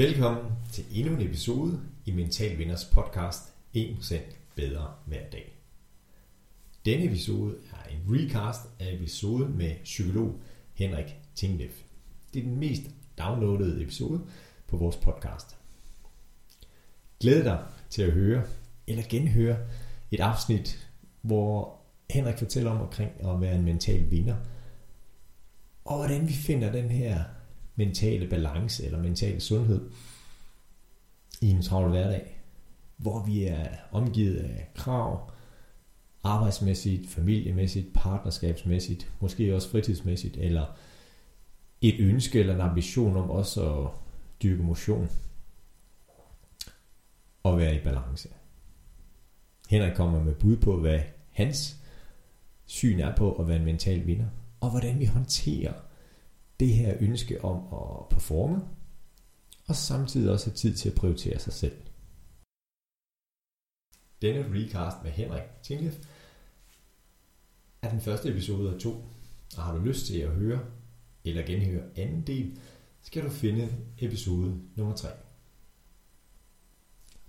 Velkommen til endnu en episode i Mental Vinders podcast 1% bedre hver dag. Denne episode er en recast af episoden med psykolog Henrik Tinglev. Det er den mest downloadede episode på vores podcast. Glæd dig til at høre eller genhøre et afsnit, hvor Henrik fortæller om omkring at være en mental vinder, og hvordan vi finder den her mentale balance eller mental sundhed i en travl hverdag, hvor vi er omgivet af krav, arbejdsmæssigt, familiemæssigt, partnerskabsmæssigt, måske også fritidsmæssigt, eller et ønske eller en ambition om også at dyrke motion og være i balance. Henrik kommer med bud på, hvad hans syn er på at være en mental vinder, og hvordan vi håndterer det her ønske om at performe, og samtidig også have tid til at prioritere sig selv. Denne recast med Henrik Tinglef er den første episode af to, og har du lyst til at høre eller genhøre anden del, skal du finde episode nummer 3.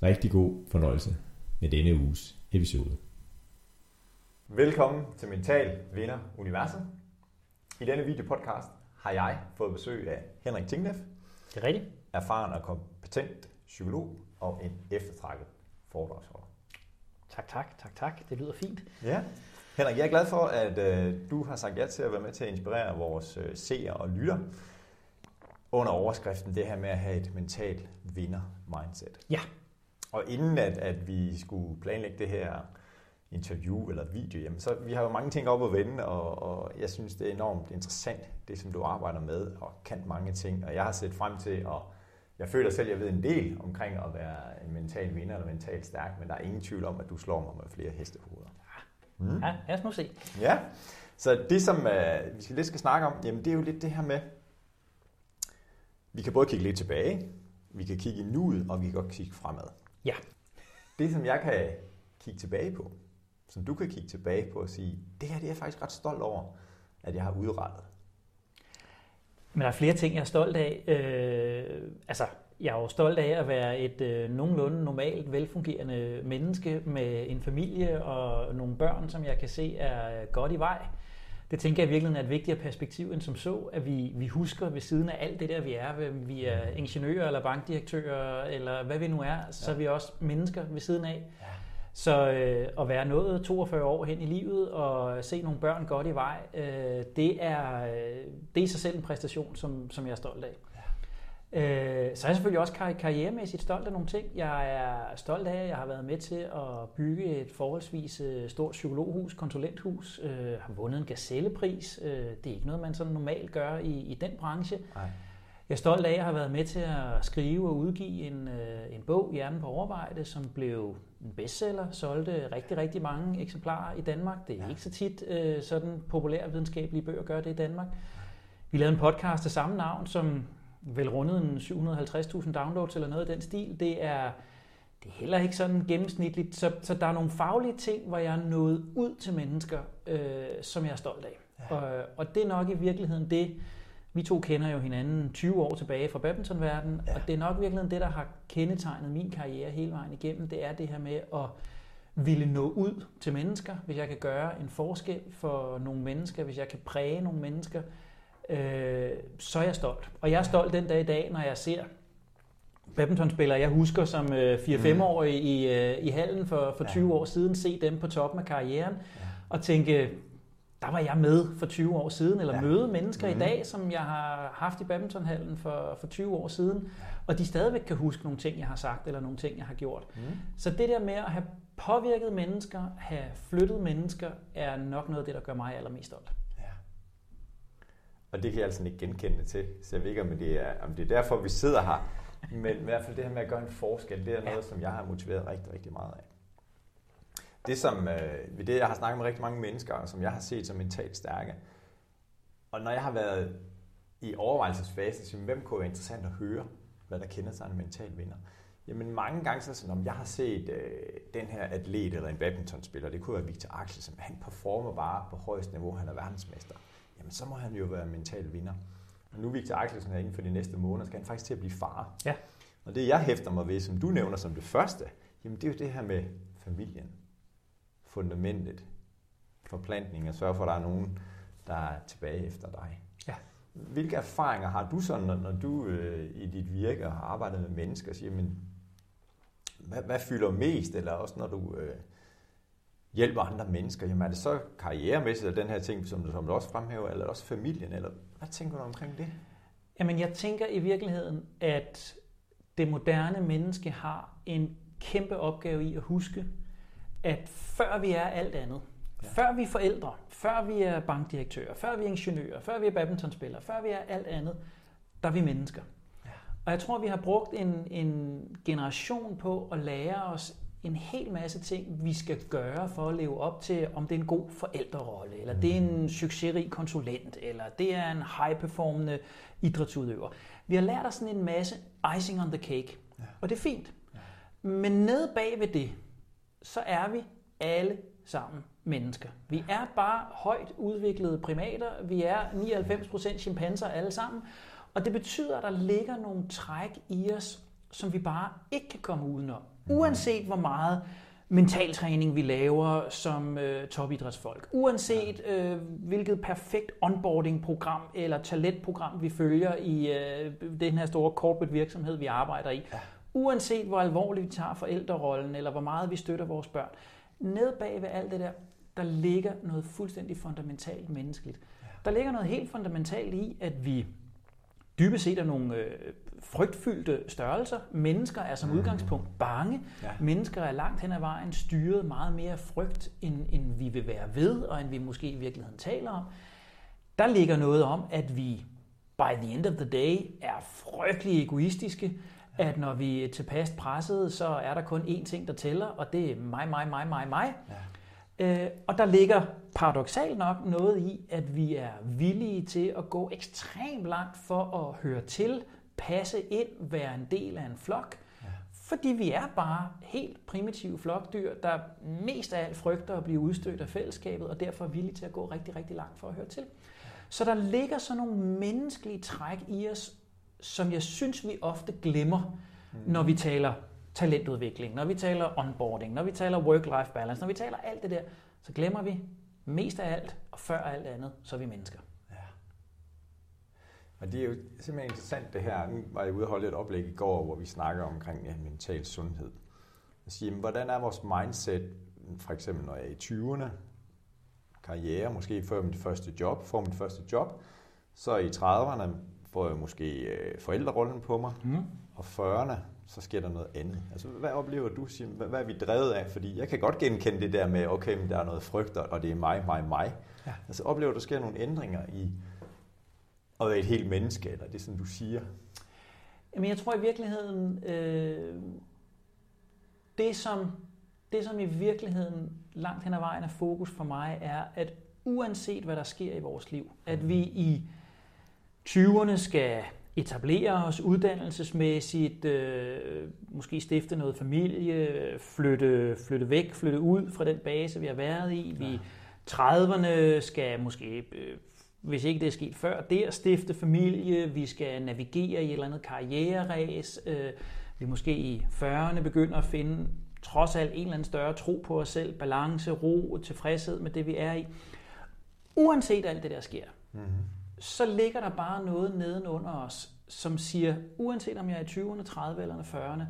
Rigtig god fornøjelse med denne uges episode. Velkommen til Mental Vinder Universet. I denne videopodcast har jeg fået besøg af Henrik Tingnef. Det er rigtigt. Erfaren og kompetent psykolog og en eftertragtet foredragsholder. Tak, tak, tak, tak. Det lyder fint. Ja. Henrik, jeg er glad for, at øh, du har sagt ja til at være med til at inspirere vores øh, seere og lytter under overskriften det her med at have et mentalt vinder-mindset. Ja. Og inden at, at vi skulle planlægge det her interview eller video, jamen så vi har jo mange ting op at vende, og, og jeg synes, det er enormt interessant, det som du arbejder med, og kan mange ting, og jeg har set frem til, og jeg føler selv, jeg ved en del omkring at være en mental vinder eller mentalt stærk, men der er ingen tvivl om, at du slår mig med flere hestehoveder. Mm. Ja, lad os nu se. Ja, så det som uh, vi skal lidt skal snakke om, jamen det er jo lidt det her med, vi kan både kigge lidt tilbage, vi kan kigge i nuet, og vi kan godt kigge fremad. Ja. Det som jeg kan kigge tilbage på, som du kan kigge tilbage på og sige, det her det er jeg faktisk ret stolt over, at jeg har udrettet? Men der er flere ting, jeg er stolt af. Øh, altså, jeg er jo stolt af at være et øh, nogenlunde normalt, velfungerende menneske med en familie og nogle børn, som jeg kan se er godt i vej. Det tænker jeg virkelig er et vigtigere perspektiv end som så, at vi, vi husker ved siden af alt det der, vi er. Vi er ingeniører eller bankdirektører, eller hvad vi nu er, så er vi også mennesker ved siden af. Ja. Så øh, at være nået 42 år hen i livet og se nogle børn godt i vej, øh, det, er, øh, det er i sig selv en præstation, som, som jeg er stolt af. Øh, så er jeg selvfølgelig også karri- karrieremæssigt stolt af nogle ting. Jeg er stolt af, at jeg har været med til at bygge et forholdsvis øh, stort psykologhus, konsulenthus, øh, har vundet en gazellepris. Øh, det er ikke noget, man sådan normalt gør i, i den branche. Nej. Jeg er stolt af, at jeg har været med til at skrive og udgive en, øh, en bog, Hjernen på overarbejde, som blev en bestseller, solgte rigtig, rigtig mange eksemplarer i Danmark. Det er ja. ikke så tit øh, sådan populære videnskabelige bøger gør det i Danmark. Vi lavede en podcast af samme navn, som vel rundede en 750.000 downloads eller noget af den stil. Det er, det er heller ikke sådan gennemsnitligt. Så, så der er nogle faglige ting, hvor jeg er nået ud til mennesker, øh, som jeg er stolt af. Ja. Og, og det er nok i virkeligheden det, vi to kender jo hinanden 20 år tilbage fra badmintonverdenen, ja. og det er nok virkelig det, der har kendetegnet min karriere hele vejen igennem, det er det her med at ville nå ud til mennesker, hvis jeg kan gøre en forskel for nogle mennesker, hvis jeg kan præge nogle mennesker, øh, så er jeg stolt. Og jeg er stolt den dag i dag, når jeg ser badmintonspillere, jeg husker som øh, 4-5-årig mm. i, øh, i hallen for, for 20 ja. år siden, se dem på toppen af karrieren, og tænke, der var jeg med for 20 år siden, eller ja. møde mennesker mm. i mhm. dag, som jeg har haft i badmintonhallen for, for 20 år siden, og de stadigvæk kan huske nogle ting, jeg har sagt, eller nogle ting, jeg har gjort. Mm. Så det der med at have påvirket mennesker, have flyttet mennesker, er nok noget af det, der gør mig allermest stolt. Ja. Og det kan jeg altså ikke genkende til, så jeg ved ikke, om det er, om det er derfor, vi sidder her. Men i hvert fald det her med at gøre en forskel, det er noget, ja. som jeg har motiveret rigtig, rigtig meget af det som, øh, det, jeg har snakket med rigtig mange mennesker, som jeg har set som mentalt stærke, og når jeg har været i overvejelsesfase, så hvem kunne være interessant at høre, hvad der kender sig en mental vinder? Jamen mange gange så sådan, om jeg har set øh, den her atlet eller en badmintonspiller, det kunne være Victor Axel, som han performer bare på højst niveau, han er verdensmester. Jamen så må han jo være mental vinder. nu er Victor Axelsen her inden for de næste måneder, skal han faktisk til at blive far. Ja. Og det jeg hæfter mig ved, som du nævner som det første, jamen det er jo det her med familien. Fundamentet. Forplantning og sørge for, at der er nogen, der er tilbage efter dig. Ja. Hvilke erfaringer har du sådan, når, når du øh, i dit virke har arbejdet med mennesker, siger, men hvad, hvad fylder mest, eller også når du øh, hjælper andre mennesker, jamen er det så karrieremæssigt, eller den her ting, som, som du også fremhæver, eller også familien, eller hvad tænker du omkring det? Jamen, jeg tænker i virkeligheden, at det moderne menneske har en kæmpe opgave i at huske, at før vi er alt andet, ja. før vi er forældre, før vi er bankdirektører, før vi er ingeniører, før vi er badmintonspillere, før vi er alt andet, der er vi mennesker. Ja. Og jeg tror, vi har brugt en, en generation på at lære os en hel masse ting, vi skal gøre for at leve op til, om det er en god forældrerolle, eller det er en succesrig konsulent, eller det er en high-performende idrætsudøver. Vi har lært os sådan en masse icing on the cake, ja. og det er fint. Ja. Men nede bag ved det, så er vi alle sammen mennesker. Vi er bare højt udviklede primater. Vi er 99% chimpanser alle sammen. Og det betyder, at der ligger nogle træk i os, som vi bare ikke kan komme udenom. Uanset hvor meget mentaltræning vi laver som øh, topidrætsfolk. Uanset øh, hvilket perfekt onboarding-program eller talentprogram vi følger i øh, den her store corporate virksomhed, vi arbejder i. Uanset hvor alvorligt vi tager forældrerollen eller hvor meget vi støtter vores børn. Ned bag ved alt det der, der ligger noget fuldstændig fundamentalt menneskeligt. Der ligger noget helt fundamentalt i, at vi dybest set er nogle øh, frygtfyldte størrelser. Mennesker er som mm. udgangspunkt bange. Ja. Mennesker er langt hen ad vejen styret meget mere frygt, end, end vi vil være ved, og end vi måske i virkeligheden taler om. Der ligger noget om, at vi by the end of the day er frygtelig egoistiske, at når vi er tilpas presset, så er der kun én ting, der tæller, og det er mig, mig, mig, mig, mig. Ja. Øh, og der ligger paradoxalt nok noget i, at vi er villige til at gå ekstremt langt for at høre til, passe ind, være en del af en flok. Ja. Fordi vi er bare helt primitive flokdyr, der mest af alt frygter at blive udstødt af fællesskabet, og derfor er villige til at gå rigtig, rigtig langt for at høre til. Så der ligger sådan nogle menneskelige træk i os, som jeg synes, vi ofte glemmer, mm. når vi taler talentudvikling, når vi taler onboarding, når vi taler work-life balance, når vi taler alt det der, så glemmer vi mest af alt, og før alt andet, så er vi mennesker. Ja. Og det er jo simpelthen interessant det her. Nu var jeg ude og holde et oplæg i går, hvor vi snakker omkring ja, mental sundhed. Jeg siger, hvordan er vores mindset, for eksempel når jeg er i 20'erne, karriere, måske før mit første job, får mit første job, så i 30'erne får jeg måske øh, forældrerollen på mig, mm. og 40'erne, så sker der noget andet. Altså, hvad oplever du, Sim? Hvad, hvad er vi drevet af? Fordi jeg kan godt genkende det der med, okay, men der er noget frygt, og det er mig, mig, mig. Ja. Altså, oplever du, der sker nogle ændringer i at være et helt menneske, eller det sådan, du siger? Jamen, jeg tror i virkeligheden, øh, det, som, det som i virkeligheden langt hen ad vejen er fokus for mig, er, at uanset hvad der sker i vores liv, at vi i 20'erne skal etablere os uddannelsesmæssigt, øh, måske stifte noget familie, flytte, flytte væk, flytte ud fra den base, vi har været i. Vi 30'erne skal måske, øh, hvis ikke det er sket før, der stifte familie, vi skal navigere i et eller andet karriereræs, øh, vi måske i 40'erne begynder at finde trods alt en eller anden større tro på os selv, balance, ro og tilfredshed med det, vi er i. Uanset alt det, der sker, mm-hmm så ligger der bare noget nedenunder os, som siger, uanset om jeg er i 20'erne, 30'erne eller 40'erne,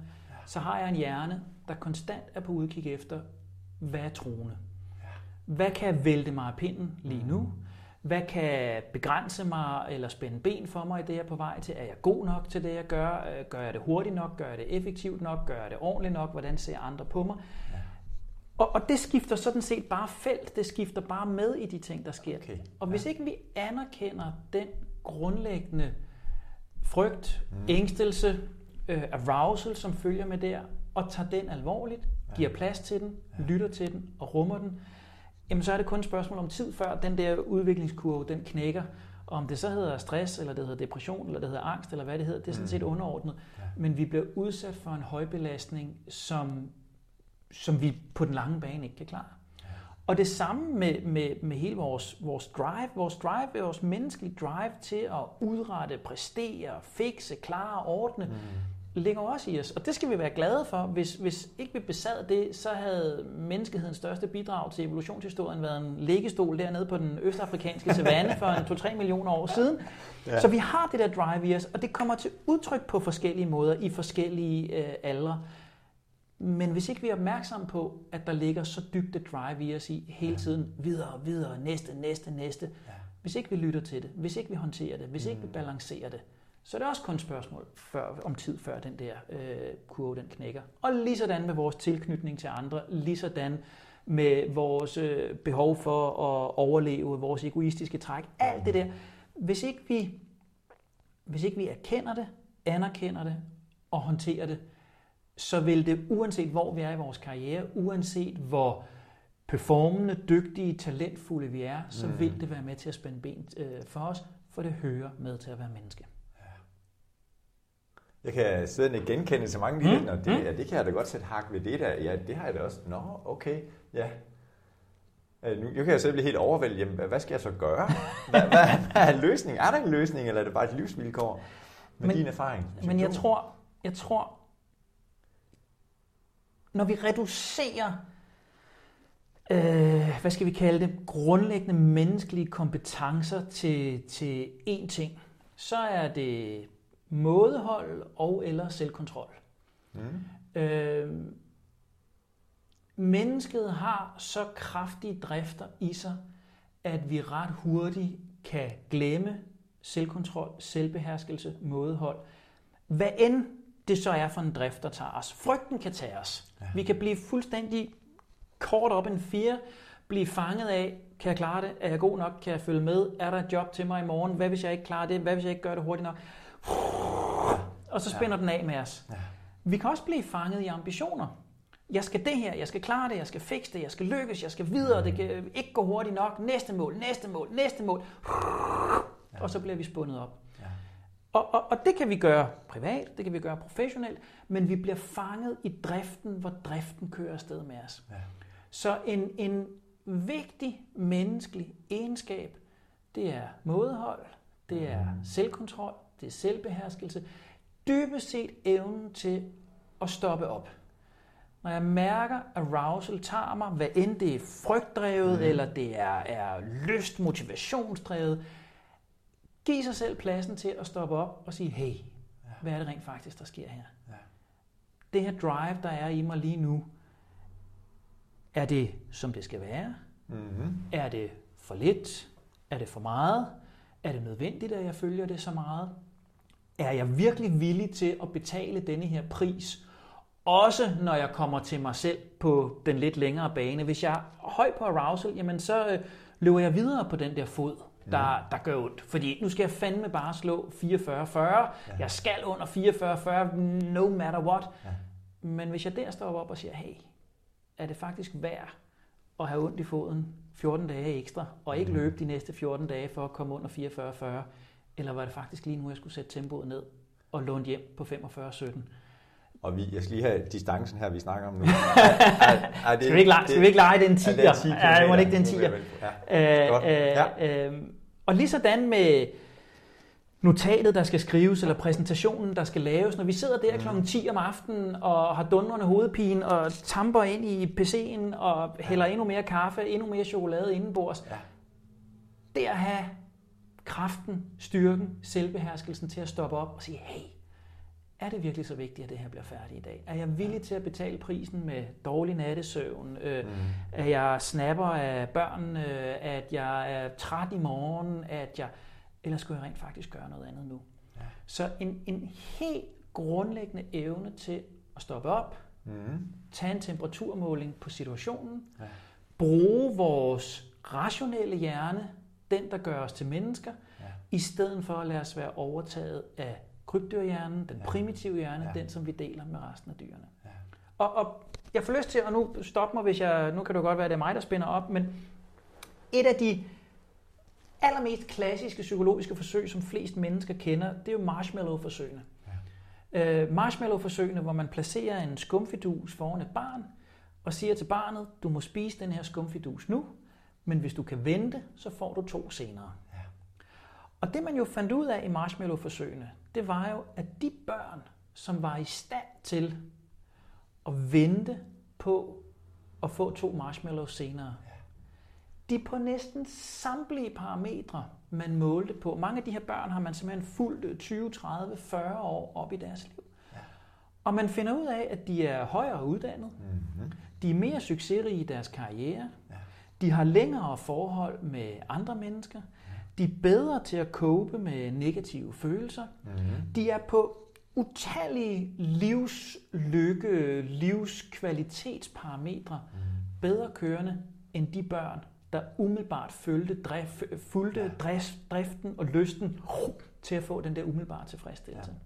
så har jeg en hjerne, der konstant er på udkig efter, hvad er troende? Hvad kan vælte mig af pinden lige nu? Hvad kan begrænse mig eller spænde ben for mig i det, jeg er på vej til? Er jeg god nok til det, jeg gør? Øh, gør jeg det hurtigt nok? Gør jeg det effektivt nok? Gør jeg det ordentligt nok? Hvordan ser andre på mig? Og, og det skifter sådan set bare felt, det skifter bare med i de ting, der sker. Okay. Og hvis ja. ikke vi anerkender den grundlæggende frygt, mm. ængstelse, øh, arousal, som følger med der, og tager den alvorligt, ja. giver plads til den, ja. lytter til den og rummer den, jamen så er det kun et spørgsmål om tid, før den der udviklingskurve, den knækker. Og om det så hedder stress, eller det hedder depression, eller det hedder angst, eller hvad det hedder, det er sådan set mm. underordnet. Ja. Men vi bliver udsat for en højbelastning, som som vi på den lange bane ikke kan klare. Og det samme med, med, med hele vores, vores drive. Vores drive er vores menneskelige drive til at udrette, præstere, fikse, klare, ordne. Mm ligger også i os. Og det skal vi være glade for. Hvis, hvis ikke vi besad det, så havde menneskehedens største bidrag til evolutionshistorien været en liggestol dernede på den østafrikanske savanne for en 2-3 millioner år siden. Ja. Så vi har det der drive i os, og det kommer til udtryk på forskellige måder i forskellige øh, aldre. Men hvis ikke vi er opmærksomme på, at der ligger så dybt et drive i os i hele tiden, videre, videre, næste, næste, næste. Ja. Hvis ikke vi lytter til det, hvis ikke vi håndterer det, hvis ikke vi mm. balancerer det, så det er også kun et spørgsmål før, om tid, før den der øh, kurve den knækker. Og lige sådan med vores tilknytning til andre, lige sådan med vores øh, behov for at overleve, vores egoistiske træk, alt det der. Hvis ikke vi, hvis ikke vi erkender det, anerkender det og håndterer det, så vil det, uanset hvor vi er i vores karriere, uanset hvor performende, dygtige, talentfulde vi er, så mm. vil det være med til at spænde ben øh, for os, for det hører med til at være menneske. Jeg kan sidde genkende til mange af de mm. det, mm. ja, det kan jeg da godt sætte hak ved det der. Ja, det har jeg da også. Nå, okay, ja. Øh, nu, nu kan jeg selv blive helt overvældet. Jamen, hvad skal jeg så gøre? Hvad, hvad, hvad er løsningen? Er der en løsning, eller er det bare et livsvilkår med men, din erfaring? Men jeg tror, jeg tror, når vi reducerer, øh, hvad skal vi kalde det, grundlæggende menneskelige kompetencer til, til én ting, så er det mådehold og eller selvkontrol. Mm. Øh, mennesket har så kraftige drifter i sig, at vi ret hurtigt kan glemme selvkontrol, selvbeherskelse, mådehold. Hvad end det så er for en drift, der tager os. Frygten kan tage os. Ja. Vi kan blive fuldstændig kort op en fire, blive fanget af, kan jeg klare det? Er jeg god nok? Kan jeg følge med? Er der et job til mig i morgen? Hvad hvis jeg ikke klarer det? Hvad hvis jeg ikke gør det hurtigt nok? Og så spænder ja. den af med os. Ja. Vi kan også blive fanget i ambitioner. Jeg skal det her, jeg skal klare det, jeg skal fikse det, jeg skal lykkes, jeg skal videre, det kan ikke gå hurtigt nok. Næste mål, næste mål, næste mål. Ja. Og så bliver vi spundet op. Ja. Og, og, og det kan vi gøre privat, det kan vi gøre professionelt, men vi bliver fanget i driften, hvor driften kører afsted med os. Ja. Så en, en vigtig menneskelig egenskab, det er mådehold, det er mm. selvkontrol, det er selvbeherskelse. Dybest set evnen til at stoppe op. Når jeg mærker, at arousal tager mig, hvad end det er frygtdrevet, mm. eller det er, er lyst, motivationsdrevet, giv sig selv pladsen til at stoppe op og sige, hey, ja. hvad er det rent faktisk, der sker her? Ja. Det her drive, der er i mig lige nu, er det, som det skal være? Mm-hmm. Er det for lidt? Er det for meget? Er det nødvendigt, at jeg følger det så meget? er jeg virkelig villig til at betale denne her pris? Også når jeg kommer til mig selv på den lidt længere bane. Hvis jeg er høj på arousal, jamen så øh, løber jeg videre på den der fod, der, mm. der gør ondt. Fordi nu skal jeg fandme bare slå 44-40. Ja. Jeg skal under 44-40, no matter what. Ja. Men hvis jeg der står op og siger, hey, er det faktisk værd at have ondt i foden 14 dage ekstra, og ikke mm. løbe de næste 14 dage for at komme under 44-40, eller var det faktisk lige nu, jeg skulle sætte tempoet ned og låne hjem på 45-17? Og vi, jeg skal lige have distancen her, vi snakker om nu. er, er, er det, skal, vi ikke lege, skal vi ikke lege den 10'er? Ja, det er ja, må det ikke den 10'er. Ja, øh, øh, ja. øh, og lige sådan med notatet, der skal skrives, eller præsentationen, der skal laves, når vi sidder der mm. kl. 10 om aftenen og har dundrende hovedpine og tamper ind i PC'en og hælder ja. endnu mere kaffe, endnu mere chokolade indenbords. Ja. At have kraften, styrken, selvbeherskelsen til at stoppe op og sige, hey, er det virkelig så vigtigt, at det her bliver færdigt i dag? Er jeg villig til at betale prisen med dårlig nattesøvn? Øh, mm. At jeg snapper af børn? Øh, at jeg er træt i morgen? At jeg... Eller skulle jeg rent faktisk gøre noget andet nu? Ja. Så en, en helt grundlæggende evne til at stoppe op, mm. tage en temperaturmåling på situationen, ja. bruge vores rationelle hjerne den, der gør os til mennesker, ja. i stedet for at lade os være overtaget af krybdyrhjernen, den primitive hjerne, ja. den som vi deler med resten af dyrene. Ja. Og, og jeg får lyst til, og nu stop mig, hvis jeg, nu kan det godt være, at det er mig, der spænder op, men et af de allermest klassiske psykologiske forsøg, som flest mennesker kender, det er jo marshmallow-forsøgene. Ja. Øh, marshmallow-forsøgene, hvor man placerer en skumfidus foran et barn, og siger til barnet, du må spise den her skumfidus nu, men hvis du kan vente, så får du to senere. Ja. Og det man jo fandt ud af i marshmallow-forsøgene, det var jo, at de børn, som var i stand til at vente på at få to marshmallows senere, de på næsten samtlige parametre, man målte på. Mange af de her børn har man simpelthen fulgt 20, 30, 40 år op i deres liv. Og man finder ud af, at de er højere uddannet, mm-hmm. de er mere succesrige i deres karriere, ja. de har længere forhold med andre mennesker, de er bedre til at cope med negative følelser, mm-hmm. de er på utallige livslykke, livskvalitetsparametre mm. bedre kørende end de børn, der umiddelbart følte drif, fulgte ja. drif, driften og lysten til at få den der umiddelbare tilfredsstillelse. Ja.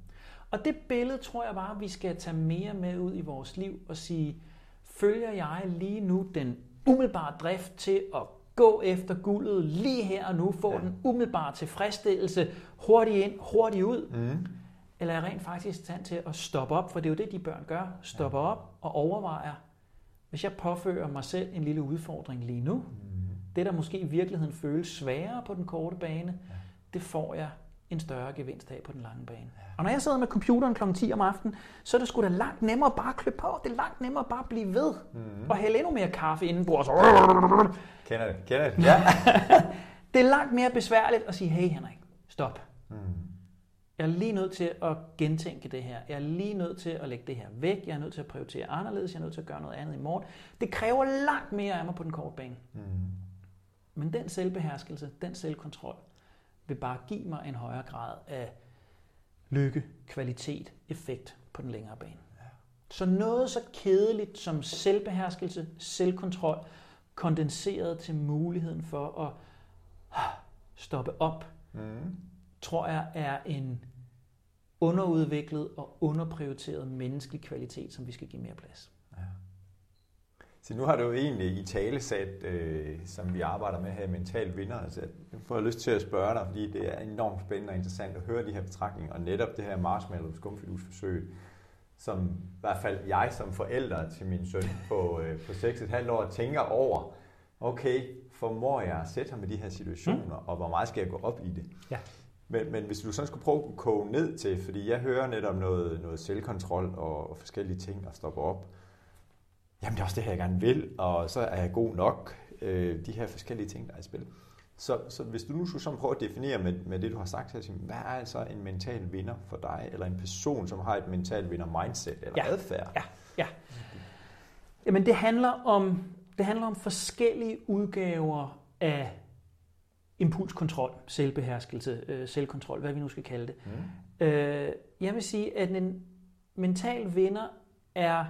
Og det billede tror jeg bare, vi skal tage mere med ud i vores liv og sige, følger jeg lige nu den umiddelbare drift til at gå efter guldet lige her og nu, få ja. den umiddelbare tilfredsstillelse, hurtigt ind, hurtigt ud? Mm. Eller er rent faktisk i stand til at stoppe op, for det er jo det, de børn gør, stoppe ja. op og overvejer, hvis jeg påfører mig selv en lille udfordring lige nu, mm. det der måske i virkeligheden føles sværere på den korte bane, ja. det får jeg en større gevinst af på den lange bane. Ja. Og når jeg sidder med computeren kl. 10 om aftenen, så er det sgu da langt nemmere bare at klø på. Det er langt nemmere bare at blive ved. Mm. Og hælde endnu mere kaffe indenbords. Kender det, kender det. Ja. det er langt mere besværligt at sige, hey Henrik, stop. Mm. Jeg er lige nødt til at gentænke det her. Jeg er lige nødt til at lægge det her væk. Jeg er nødt til at prioritere anderledes. Jeg er nødt til at gøre noget andet i morgen. Det kræver langt mere af mig på den korte bane. Mm. Men den selvbeherskelse, den selvkontrol, vil bare give mig en højere grad af lykke, kvalitet, effekt på den længere bane. Ja. Så noget så kedeligt som selvbeherskelse, selvkontrol, kondenseret til muligheden for at stoppe op, mm. tror jeg er en underudviklet og underprioriteret menneskelig kvalitet, som vi skal give mere plads. Så nu har du jo egentlig i talesat, øh, som vi arbejder med her i Mental Vinder, altså jeg får lyst til at spørge dig, fordi det er enormt spændende og interessant at høre de her betragtninger, og netop det her marshmallow skumfidusforsøg, som i hvert fald jeg som forælder til min søn på, øh, på 6,5 år tænker over, okay, formår jeg at sætte ham i de her situationer, mm. og hvor meget skal jeg gå op i det? Ja. Men, men hvis du sådan skulle prøve at koge ned til, fordi jeg hører netop noget, noget selvkontrol og, og forskellige ting at stoppe op, jamen det er også det her, jeg gerne vil, og så er jeg god nok, øh, de her forskellige ting, der er i spil. Så, så hvis du nu skulle sådan prøve at definere med, med det, du har sagt her, hvad er altså en mental vinder for dig, eller en person, som har et mental vinder mindset eller ja. adfærd? Ja, ja. Jamen det handler om, det handler om forskellige udgaver af impulskontrol, selvbeherskelse, øh, selvkontrol, hvad vi nu skal kalde det. Mm. Øh, jeg vil sige, at en mental vinder er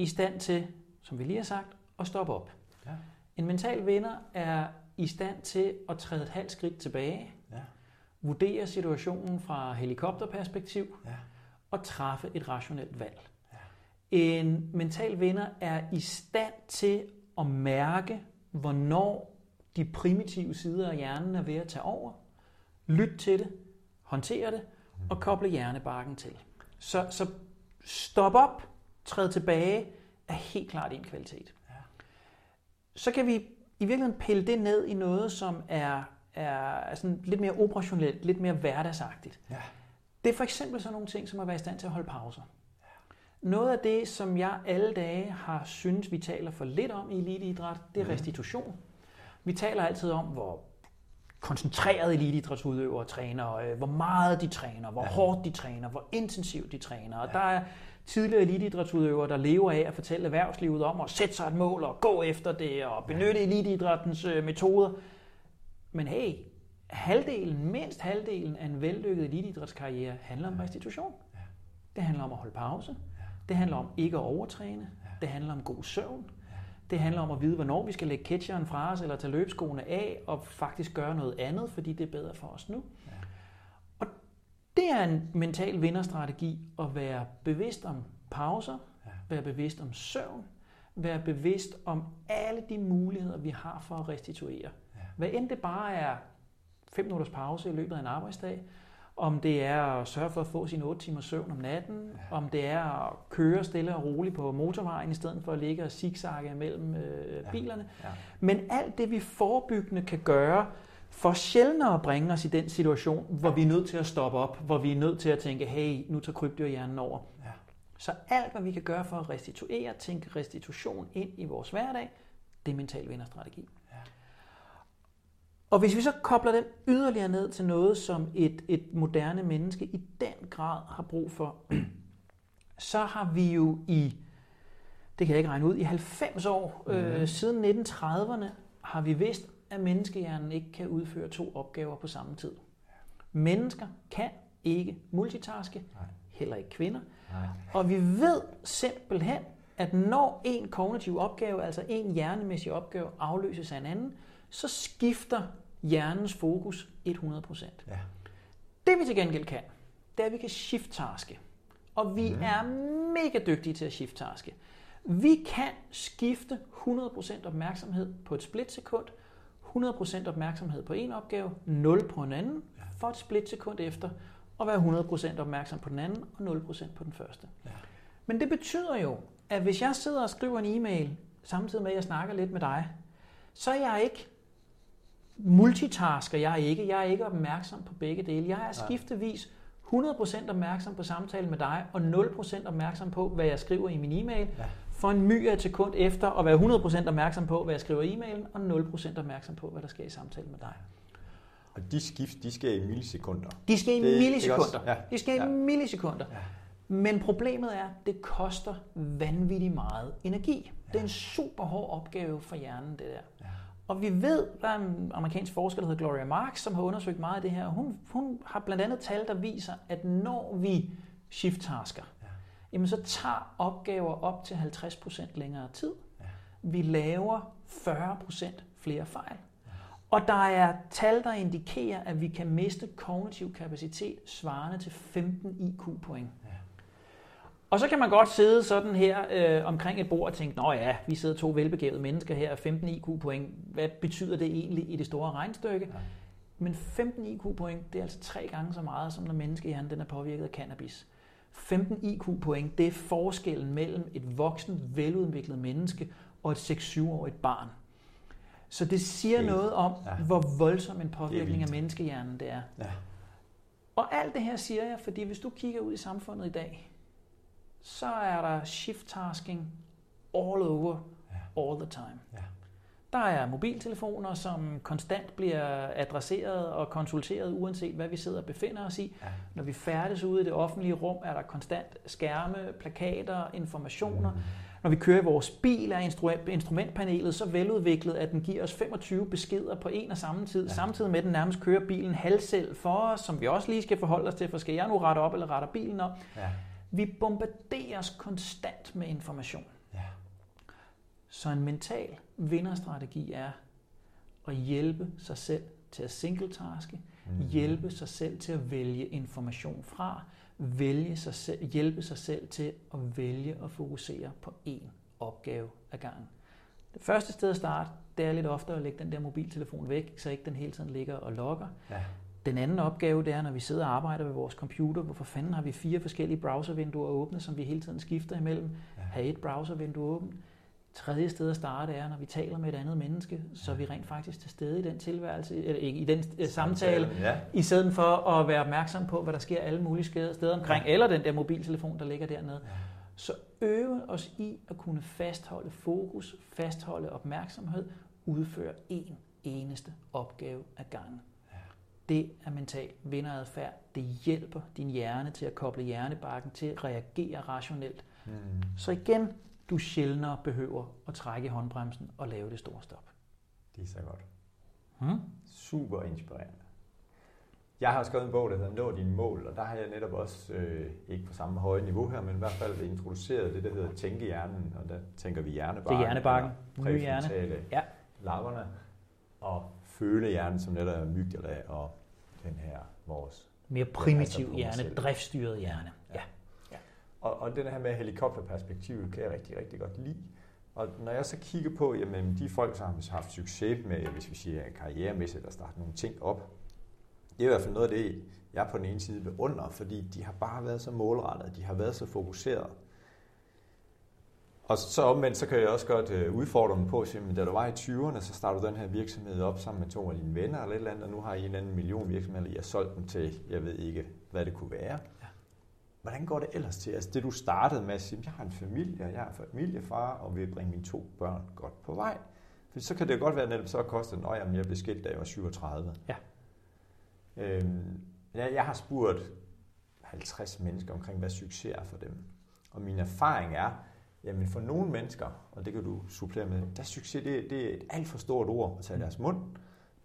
i stand til, som vi lige har sagt, at stoppe op. Ja. En mental vinder er i stand til at træde et halvt skridt tilbage, ja. vurdere situationen fra helikopterperspektiv ja. og træffe et rationelt valg. Ja. En mental vinder er i stand til at mærke, hvornår de primitive sider af hjernen er ved at tage over, lytte til det, håndtere det og mm. koble hjernebarken til. Så, så stop op, træde tilbage, er helt klart en kvalitet. Ja. Så kan vi i virkeligheden pille det ned i noget, som er, er sådan lidt mere operationelt, lidt mere hverdagsagtigt. Ja. Det er for eksempel sådan nogle ting, som at være i stand til at holde pauser. Ja. Noget af det, som jeg alle dage har synes, vi taler for lidt om i eliteidræt, det er mm. restitution. Vi taler altid om, hvor koncentreret eliteidrætsudøvere træner, øh, hvor meget de træner, hvor ja. hårdt de træner, hvor intensivt de træner. Og ja. der er tidligere eliteidrætsudøvere, der lever af at fortælle erhvervslivet om at sætte sig et mål og gå efter det og benytte eliteidrættens øh, metoder. Men hey, halvdelen, mindst halvdelen af en vellykket eliteidrætskarriere handler om restitution. Det handler om at holde pause. Det handler om ikke at overtræne. Det handler om god søvn. Det handler om at vide, hvornår vi skal lægge ketcheren fra os, eller tage løbskoene af, og faktisk gøre noget andet, fordi det er bedre for os nu. Det er en mental vinderstrategi at være bevidst om pauser, ja. være bevidst om søvn, være bevidst om alle de muligheder, vi har for at restituere. Ja. Hvad end det bare er 5 minutters pause i løbet af en arbejdsdag, om det er at sørge for at få sin 8 timers søvn om natten, ja. om det er at køre stille og roligt på motorvejen, i stedet for at ligge og zigzagge mellem øh, ja. bilerne. Ja. Men alt det, vi forebyggende kan gøre, for sjældnere at bringe os i den situation, hvor vi er nødt til at stoppe op, hvor vi er nødt til at tænke, hey, nu tager krybdyrhjernen over. Ja. Så alt, hvad vi kan gøre for at restituere, tænke restitution ind i vores hverdag, det er mental vinderstrategi. Ja. Og hvis vi så kobler den yderligere ned til noget, som et, et moderne menneske i den grad har brug for, så har vi jo i, det kan jeg ikke regne ud, i 90 år, mm. øh, siden 1930'erne, har vi vidst, at menneskehjernen ikke kan udføre to opgaver på samme tid. Mennesker kan ikke multitaske, Nej. heller ikke kvinder. Nej. Og vi ved simpelthen, at når en kognitiv opgave, altså en hjernemæssig opgave, afløses af en anden, så skifter hjernens fokus 100%. Ja. Det vi til gengæld kan, det er, at vi kan shift-taske. Og vi mm. er mega dygtige til at shift-taske. Vi kan skifte 100% opmærksomhed på et splitsekund, 100% opmærksomhed på en opgave, 0 på en anden, for et splitsekund efter, og være 100% opmærksom på den anden, og 0% på den første. Ja. Men det betyder jo, at hvis jeg sidder og skriver en e-mail, samtidig med at jeg snakker lidt med dig, så er jeg ikke multitasker, jeg er ikke. Jeg er ikke opmærksom på begge dele. Jeg er skiftevis 100% opmærksom på samtalen med dig, og 0% opmærksom på, hvad jeg skriver i min e-mail, ja. For en my af et sekund efter at være 100% opmærksom på, hvad jeg skriver i e-mailen, og 0% opmærksom på, hvad der sker i samtalen med dig. Og de skift, de sker i millisekunder? De sker i det, millisekunder. Ja. De sker ja. i millisekunder. Ja. Men problemet er, at det koster vanvittigt meget energi. Ja. Det er en super hård opgave for hjernen, det der. Ja. Og vi ved, der er en amerikansk forsker, der hedder Gloria Marx, som har undersøgt meget af det her. Hun, hun har blandt andet tal, der viser, at når vi shift-tasker. Jamen så tager opgaver op til 50% længere tid. Ja. Vi laver 40% flere fejl. Ja. Og der er tal, der indikerer, at vi kan miste kognitiv kapacitet svarende til 15 IQ-point. Og så kan man godt sidde sådan her øh, omkring et bord og tænke, nå ja, vi sidder to velbegavede mennesker her, 15 IQ-point, hvad betyder det egentlig i det store regnstykke? Ja. Men 15 IQ-point, det er altså tre gange så meget, som når menneskehjernen den er påvirket af cannabis. 15 IQ-point, det er forskellen mellem et voksen, veludviklet menneske og et 6-7-årigt barn. Så det siger noget om, ja. hvor voldsom en påvirkning af menneskehjernen det er. Ja. Og alt det her siger jeg, fordi hvis du kigger ud i samfundet i dag, så er der shift-tasking all over, ja. all the time. Ja. Der er mobiltelefoner, som konstant bliver adresseret og konsulteret, uanset hvad vi sidder og befinder os i. Ja. Når vi færdes ude i det offentlige rum, er der konstant skærme, plakater, informationer. Mm. Når vi kører i vores bil, er instrumentpanelet så veludviklet, at den giver os 25 beskeder på en og samme tid, ja. samtidig med at den nærmest kører bilen halvsel for os, som vi også lige skal forholde os til, for skal jeg nu rette op eller rette bilen op? Ja. Vi bombarderes konstant med information. Så en mental vinderstrategi er at hjælpe sig selv til at singletaske, mm. hjælpe sig selv til at vælge information fra, vælge sig selv, hjælpe sig selv til at vælge at fokusere på én opgave ad gangen. Det første sted at starte, det er lidt ofte at lægge den der mobiltelefon væk, så ikke den hele tiden ligger og logger. Ja. Den anden opgave, det er, når vi sidder og arbejder ved vores computer, hvorfor fanden har vi fire forskellige browservinduer åbne, som vi hele tiden skifter imellem? Ja. Have et browservindue åbent. Tredje sted at starte er, når vi taler med et andet menneske, så er vi rent faktisk til stede i den tilværelse, eller ikke i den uh, samtale, ja. i stedet for at være opmærksom på, hvad der sker alle mulige steder omkring, eller den der mobiltelefon, der ligger dernede. Så øve os i at kunne fastholde fokus, fastholde opmærksomhed, udføre en eneste opgave ad gangen. Det er mental vinderadfærd. Det hjælper din hjerne til at koble hjernebarken til at reagere rationelt. Mm. Så igen, du sjældnere behøver at trække i håndbremsen og lave det store stop. Det er så godt. Hmm? Super inspirerende. Jeg har skrevet en bog, der hedder Nå dine mål, og der har jeg netop også, øh, ikke på samme høje niveau her, men i hvert fald introduceret det, der hedder tænkehjernen, og der tænker vi hjernebarken. Det er hjernebarken. Ny hjerne. Ja. Lapperne, og følehjernen, som netop er mygdala og den her vores... Mere primitiv hjerne, driftstyret hjerne. Ja. ja. Og, og den her med helikopterperspektivet kan jeg rigtig, rigtig godt lide. Og når jeg så kigger på, jamen de folk, som har haft succes med, hvis vi siger karrieremæssigt, at starte nogle ting op, det er i hvert fald noget af det, jeg på den ene side beundrer, fordi de har bare været så målrettede, de har været så fokuseret. Og så omvendt, så kan jeg også godt øh, udfordre dem på at sige, da du var i 20'erne, så startede du den her virksomhed op sammen med to af dine venner eller et eller andet, og nu har I en eller anden million virksomheder, og I har solgt dem til, jeg ved ikke, hvad det kunne være. Hvordan går det ellers til? Altså det, du startede med at sige, jeg har en familie, jeg er familiefar, og vil bringe mine to børn godt på vej. For så kan det godt være, at netop så koster det, at jeg blev skilt, da jeg var 37. Ja. Øhm, jeg, jeg har spurgt 50 mennesker omkring, hvad succes er for dem. Og min erfaring er, jamen for nogle mennesker, og det kan du supplere med, der succes, det, det er et alt for stort ord at tage i deres mund.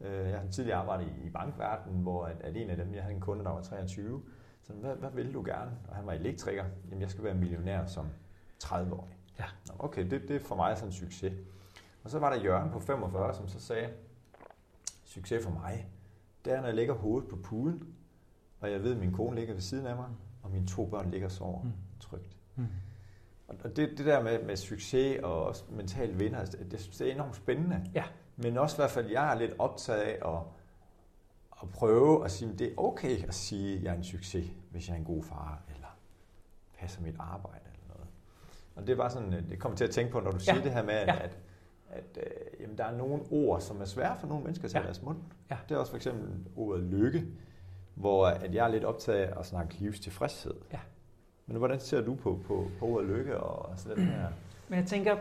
Øh, jeg har tidligere arbejdet i bankverdenen, hvor at, at en af dem, jeg havde en kunde, der var 23, så hvad, hvad vil du gerne? Og han var elektriker. Jamen, jeg skal være millionær som 30-årig. Ja. Okay, det, det er for mig sådan en succes. Og så var der Jørgen på 45, som så sagde, succes for mig, det er, når jeg lægger hovedet på puden, og jeg ved, at min kone ligger ved siden af mig, og mine to børn ligger og sover mm. trygt. Mm. Og det, det der med, med succes og også mental vinder, det, det er enormt spændende. Ja. Men også i hvert fald, jeg er lidt optaget af at, at prøve at sige, at det er okay at sige, at jeg er en succes, hvis jeg er en god far, eller passer mit arbejde, eller noget. Og det bare sådan, det kommer til at tænke på, når du ja. siger det her med, at, ja. at, at øh, jamen, der er nogle ord, som er svære for nogle mennesker til ja. deres mund. Ja. Det er også for eksempel ordet lykke, hvor at jeg er lidt optaget af at snakke livstilfredshed. Ja. Men hvordan ser du på, på, på ordet lykke og sådan den her? Men jeg tænker,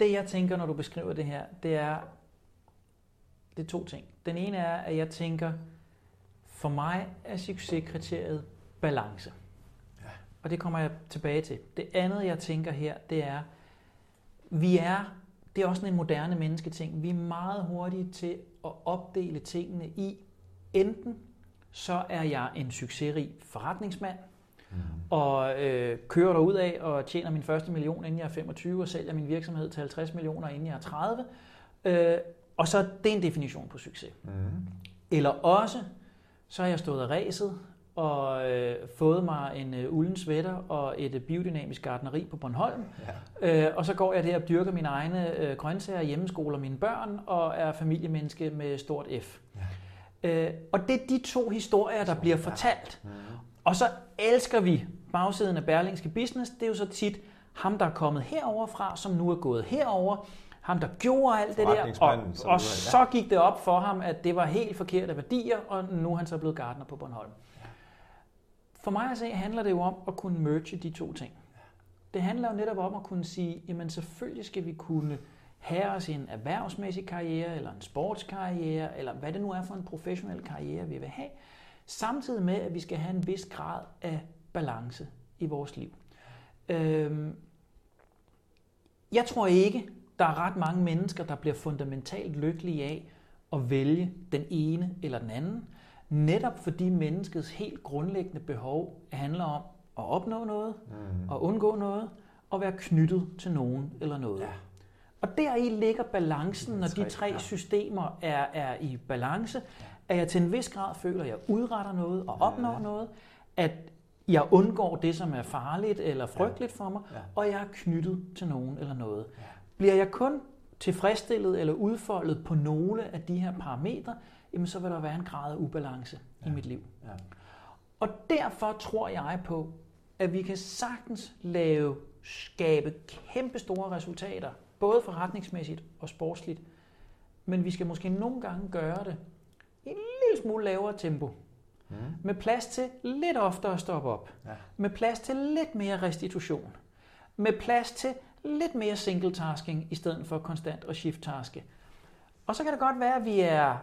det jeg tænker, når du beskriver det her, det er, det er to ting. Den ene er, at jeg tænker, for mig er succeskriteriet balance. Ja. Og det kommer jeg tilbage til. Det andet, jeg tænker her, det er, vi er, det er også en moderne mennesketing, vi er meget hurtige til at opdele tingene i, enten så er jeg en succesrig forretningsmand, mm. og øh, kører der ud af og tjener min første million, inden jeg er 25, og sælger min virksomhed til 50 millioner, inden jeg er 30. Øh, og så det er en definition på succes. Mm. Eller også, så har jeg stået af ræset og øh, fået mig en øh, ulden sweater og et øh, biodynamisk gardneri på Bornholm. Ja. Øh, og så går jeg der og dyrker mine egne øh, grøntsager, hjemmeskoler mine børn og er familiemenneske med stort F. Ja. Øh, og det er de to historier, der bliver fortalt. Mm. Og så elsker vi bagsiden af Berlingske Business. Det er jo så tit ham, der er kommet herover fra, som nu er gået herover. Ham, der gjorde alt det der. Og, og så gik det op for ham, at det var helt forkerte værdier, og nu er han så blevet gardner på Bornholm. For mig at se handler det jo om at kunne merge de to ting. Det handler jo netop om at kunne sige, jamen selvfølgelig skal vi kunne have os en erhvervsmæssig karriere, eller en sportskarriere, eller hvad det nu er for en professionel karriere, vi vil have, samtidig med, at vi skal have en vis grad af balance i vores liv. Øhm, jeg tror ikke, der er ret mange mennesker, der bliver fundamentalt lykkelige af at vælge den ene eller den anden, netop fordi menneskets helt grundlæggende behov handler om at opnå noget, mm. og undgå noget, og være knyttet til nogen eller noget. Ja. Og deri ligger balancen, når de tre systemer er, er i balance, at jeg til en vis grad føler, at jeg udretter noget og opnår noget, at jeg undgår det, som er farligt eller frygteligt for mig, og jeg er knyttet til nogen eller noget. Bliver jeg kun tilfredsstillet eller udfoldet på nogle af de her parametre, jamen så vil der være en grad af ubalance i mit liv. Og derfor tror jeg på, at vi kan sagtens lave, skabe kæmpe store resultater både forretningsmæssigt og sportsligt. Men vi skal måske nogle gange gøre det i en lille smule lavere tempo. Mm. Med plads til lidt oftere at stoppe op. Ja. Med plads til lidt mere restitution. Med plads til lidt mere single-tasking i stedet for konstant at shift-taske. Og så kan det godt være, at vi er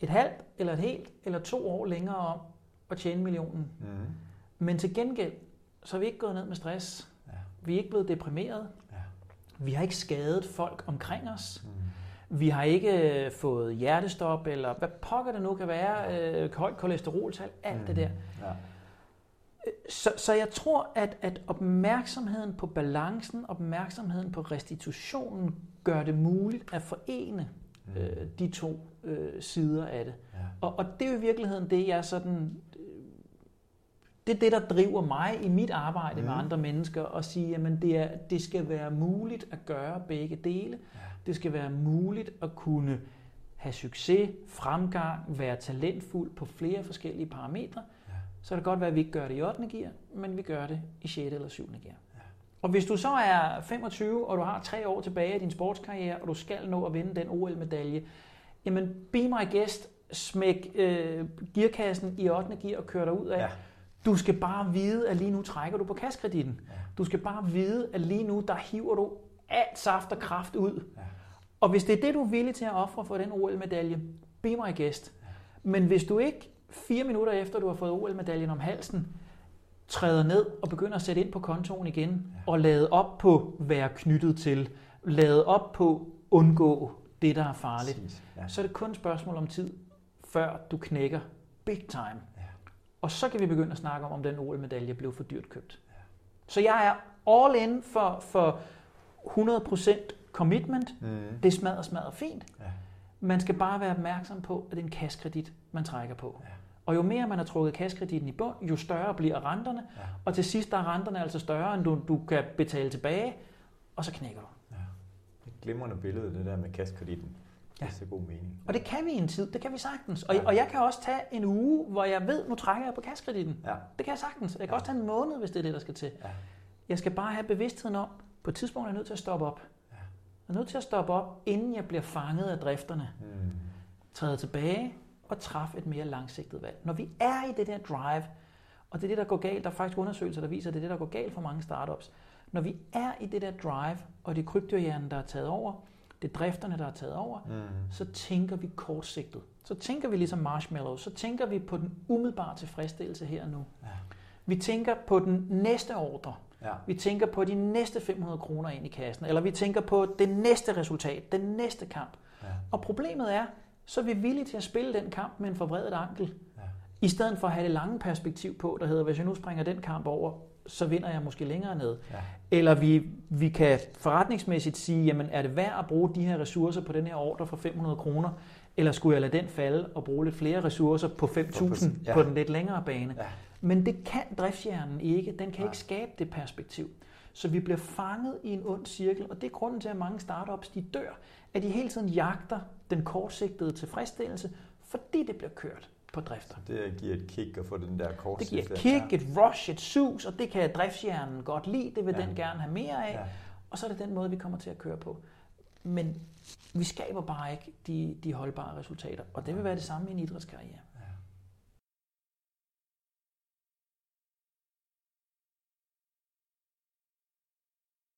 et halvt, eller et helt, eller to år længere om at tjene millionen. Mm. Men til gengæld, så er vi ikke gået ned med stress. Ja. Vi er ikke blevet deprimeret. Vi har ikke skadet folk omkring os. Mm. Vi har ikke øh, fået hjertestop, eller hvad pokker det nu kan være, øh, højt kolesteroltal, alt mm. det der. Ja. Øh, så, så jeg tror, at, at opmærksomheden på balancen, opmærksomheden på restitutionen, gør det muligt at forene mm. øh, de to øh, sider af det. Ja. Og, og det er jo i virkeligheden det, jeg sådan det er det, der driver mig i mit arbejde mm. med andre mennesker, at sige, at det, er, det skal være muligt at gøre begge dele. Ja. Det skal være muligt at kunne have succes, fremgang, være talentfuld på flere forskellige parametre. Så kan det godt være, at vi ikke gør det i 8. gear, men vi gør det i 6. eller 7. gear. Ja. Og hvis du så er 25, og du har tre år tilbage i din sportskarriere, og du skal nå at vinde den OL-medalje, jamen be my guest, smæk øh, gearkassen i 8. gear og kør dig ud af. Ja. Du skal bare vide, at lige nu trækker du på kaskreditten. Ja. Du skal bare vide, at lige nu, der hiver du alt saft og kraft ud. Ja. Og hvis det er det, du er villig til at ofre for den OL-medalje, be my guest. Ja. Men hvis du ikke fire minutter efter, du har fået OL-medaljen om halsen, træder ned og begynder at sætte ind på kontoen igen, ja. og lade op på være knyttet til, lade op på undgå det, der er farligt, ja. så er det kun et spørgsmål om tid, før du knækker big time. Ja. Og så kan vi begynde at snakke om, om den OL-medalje blev for dyrt købt. Ja. Så jeg er all in for, for 100% commitment. Mm. Det smadrer smadrer fint. Ja. Man skal bare være opmærksom på, at det er en kaskredit, man trækker på. Ja. Og jo mere man har trukket kaskreditten i bund, jo større bliver renterne. Ja. Og til sidst der er renterne altså større, end du, du kan betale tilbage, og så knækker du. Ja. Det er et glimrende billede, det der med kaskreditten. Ja. Det er god mening. Og det kan vi i en tid, det kan vi sagtens. Og, ja. og jeg kan også tage en uge, hvor jeg ved, nu trækker jeg på kaskreditten. Ja. Det kan jeg sagtens. Jeg kan ja. også tage en måned, hvis det er det, der skal til. Ja. Jeg skal bare have bevidstheden om, på et tidspunkt er jeg nødt til at stoppe op. Ja. Jeg er nødt til at stoppe op, inden jeg bliver fanget af drifterne. Mm. Træde tilbage og træffe et mere langsigtet valg. Når vi er i det der drive, og det er det, der går galt, der er faktisk undersøgelser, der viser, at det er det, der går galt for mange startups. Når vi er i det der drive, og det er kryptohjernen, der er taget over, det er drifterne, der er taget over, mm. så tænker vi kortsigtet. Så tænker vi ligesom marshmallow, så tænker vi på den umiddelbare tilfredsstillelse her og nu. Ja. Vi tænker på den næste ordre. Ja. Vi tænker på de næste 500 kroner ind i kassen, eller vi tænker på det næste resultat, den næste kamp. Ja. Og problemet er, så er vi villige til at spille den kamp med en forvredet ankel, ja. i stedet for at have det lange perspektiv på, der hedder, hvis jeg nu springer den kamp over, så vinder jeg måske længere ned. Ja. Eller vi, vi kan forretningsmæssigt sige, jamen er det værd at bruge de her ressourcer på den her ordre for 500 kroner, eller skulle jeg lade den falde og bruge lidt flere ressourcer på 5.000 ja. på den lidt længere bane? Ja. Men det kan driftshjernen ikke. Den kan Nej. ikke skabe det perspektiv. Så vi bliver fanget i en ond cirkel, og det er grunden til, at mange startups de dør, at de hele tiden jagter den kortsigtede tilfredsstillelse, fordi det bliver kørt på drifter. Det giver et kick at få den der kort. Det giver et kick, et rush, et sus, og det kan driftshjernen godt lide. Det vil ja. den gerne have mere af. Ja. Og så er det den måde, vi kommer til at køre på. Men vi skaber bare ikke de, de holdbare resultater, og det vil være det samme i en idrætskarriere.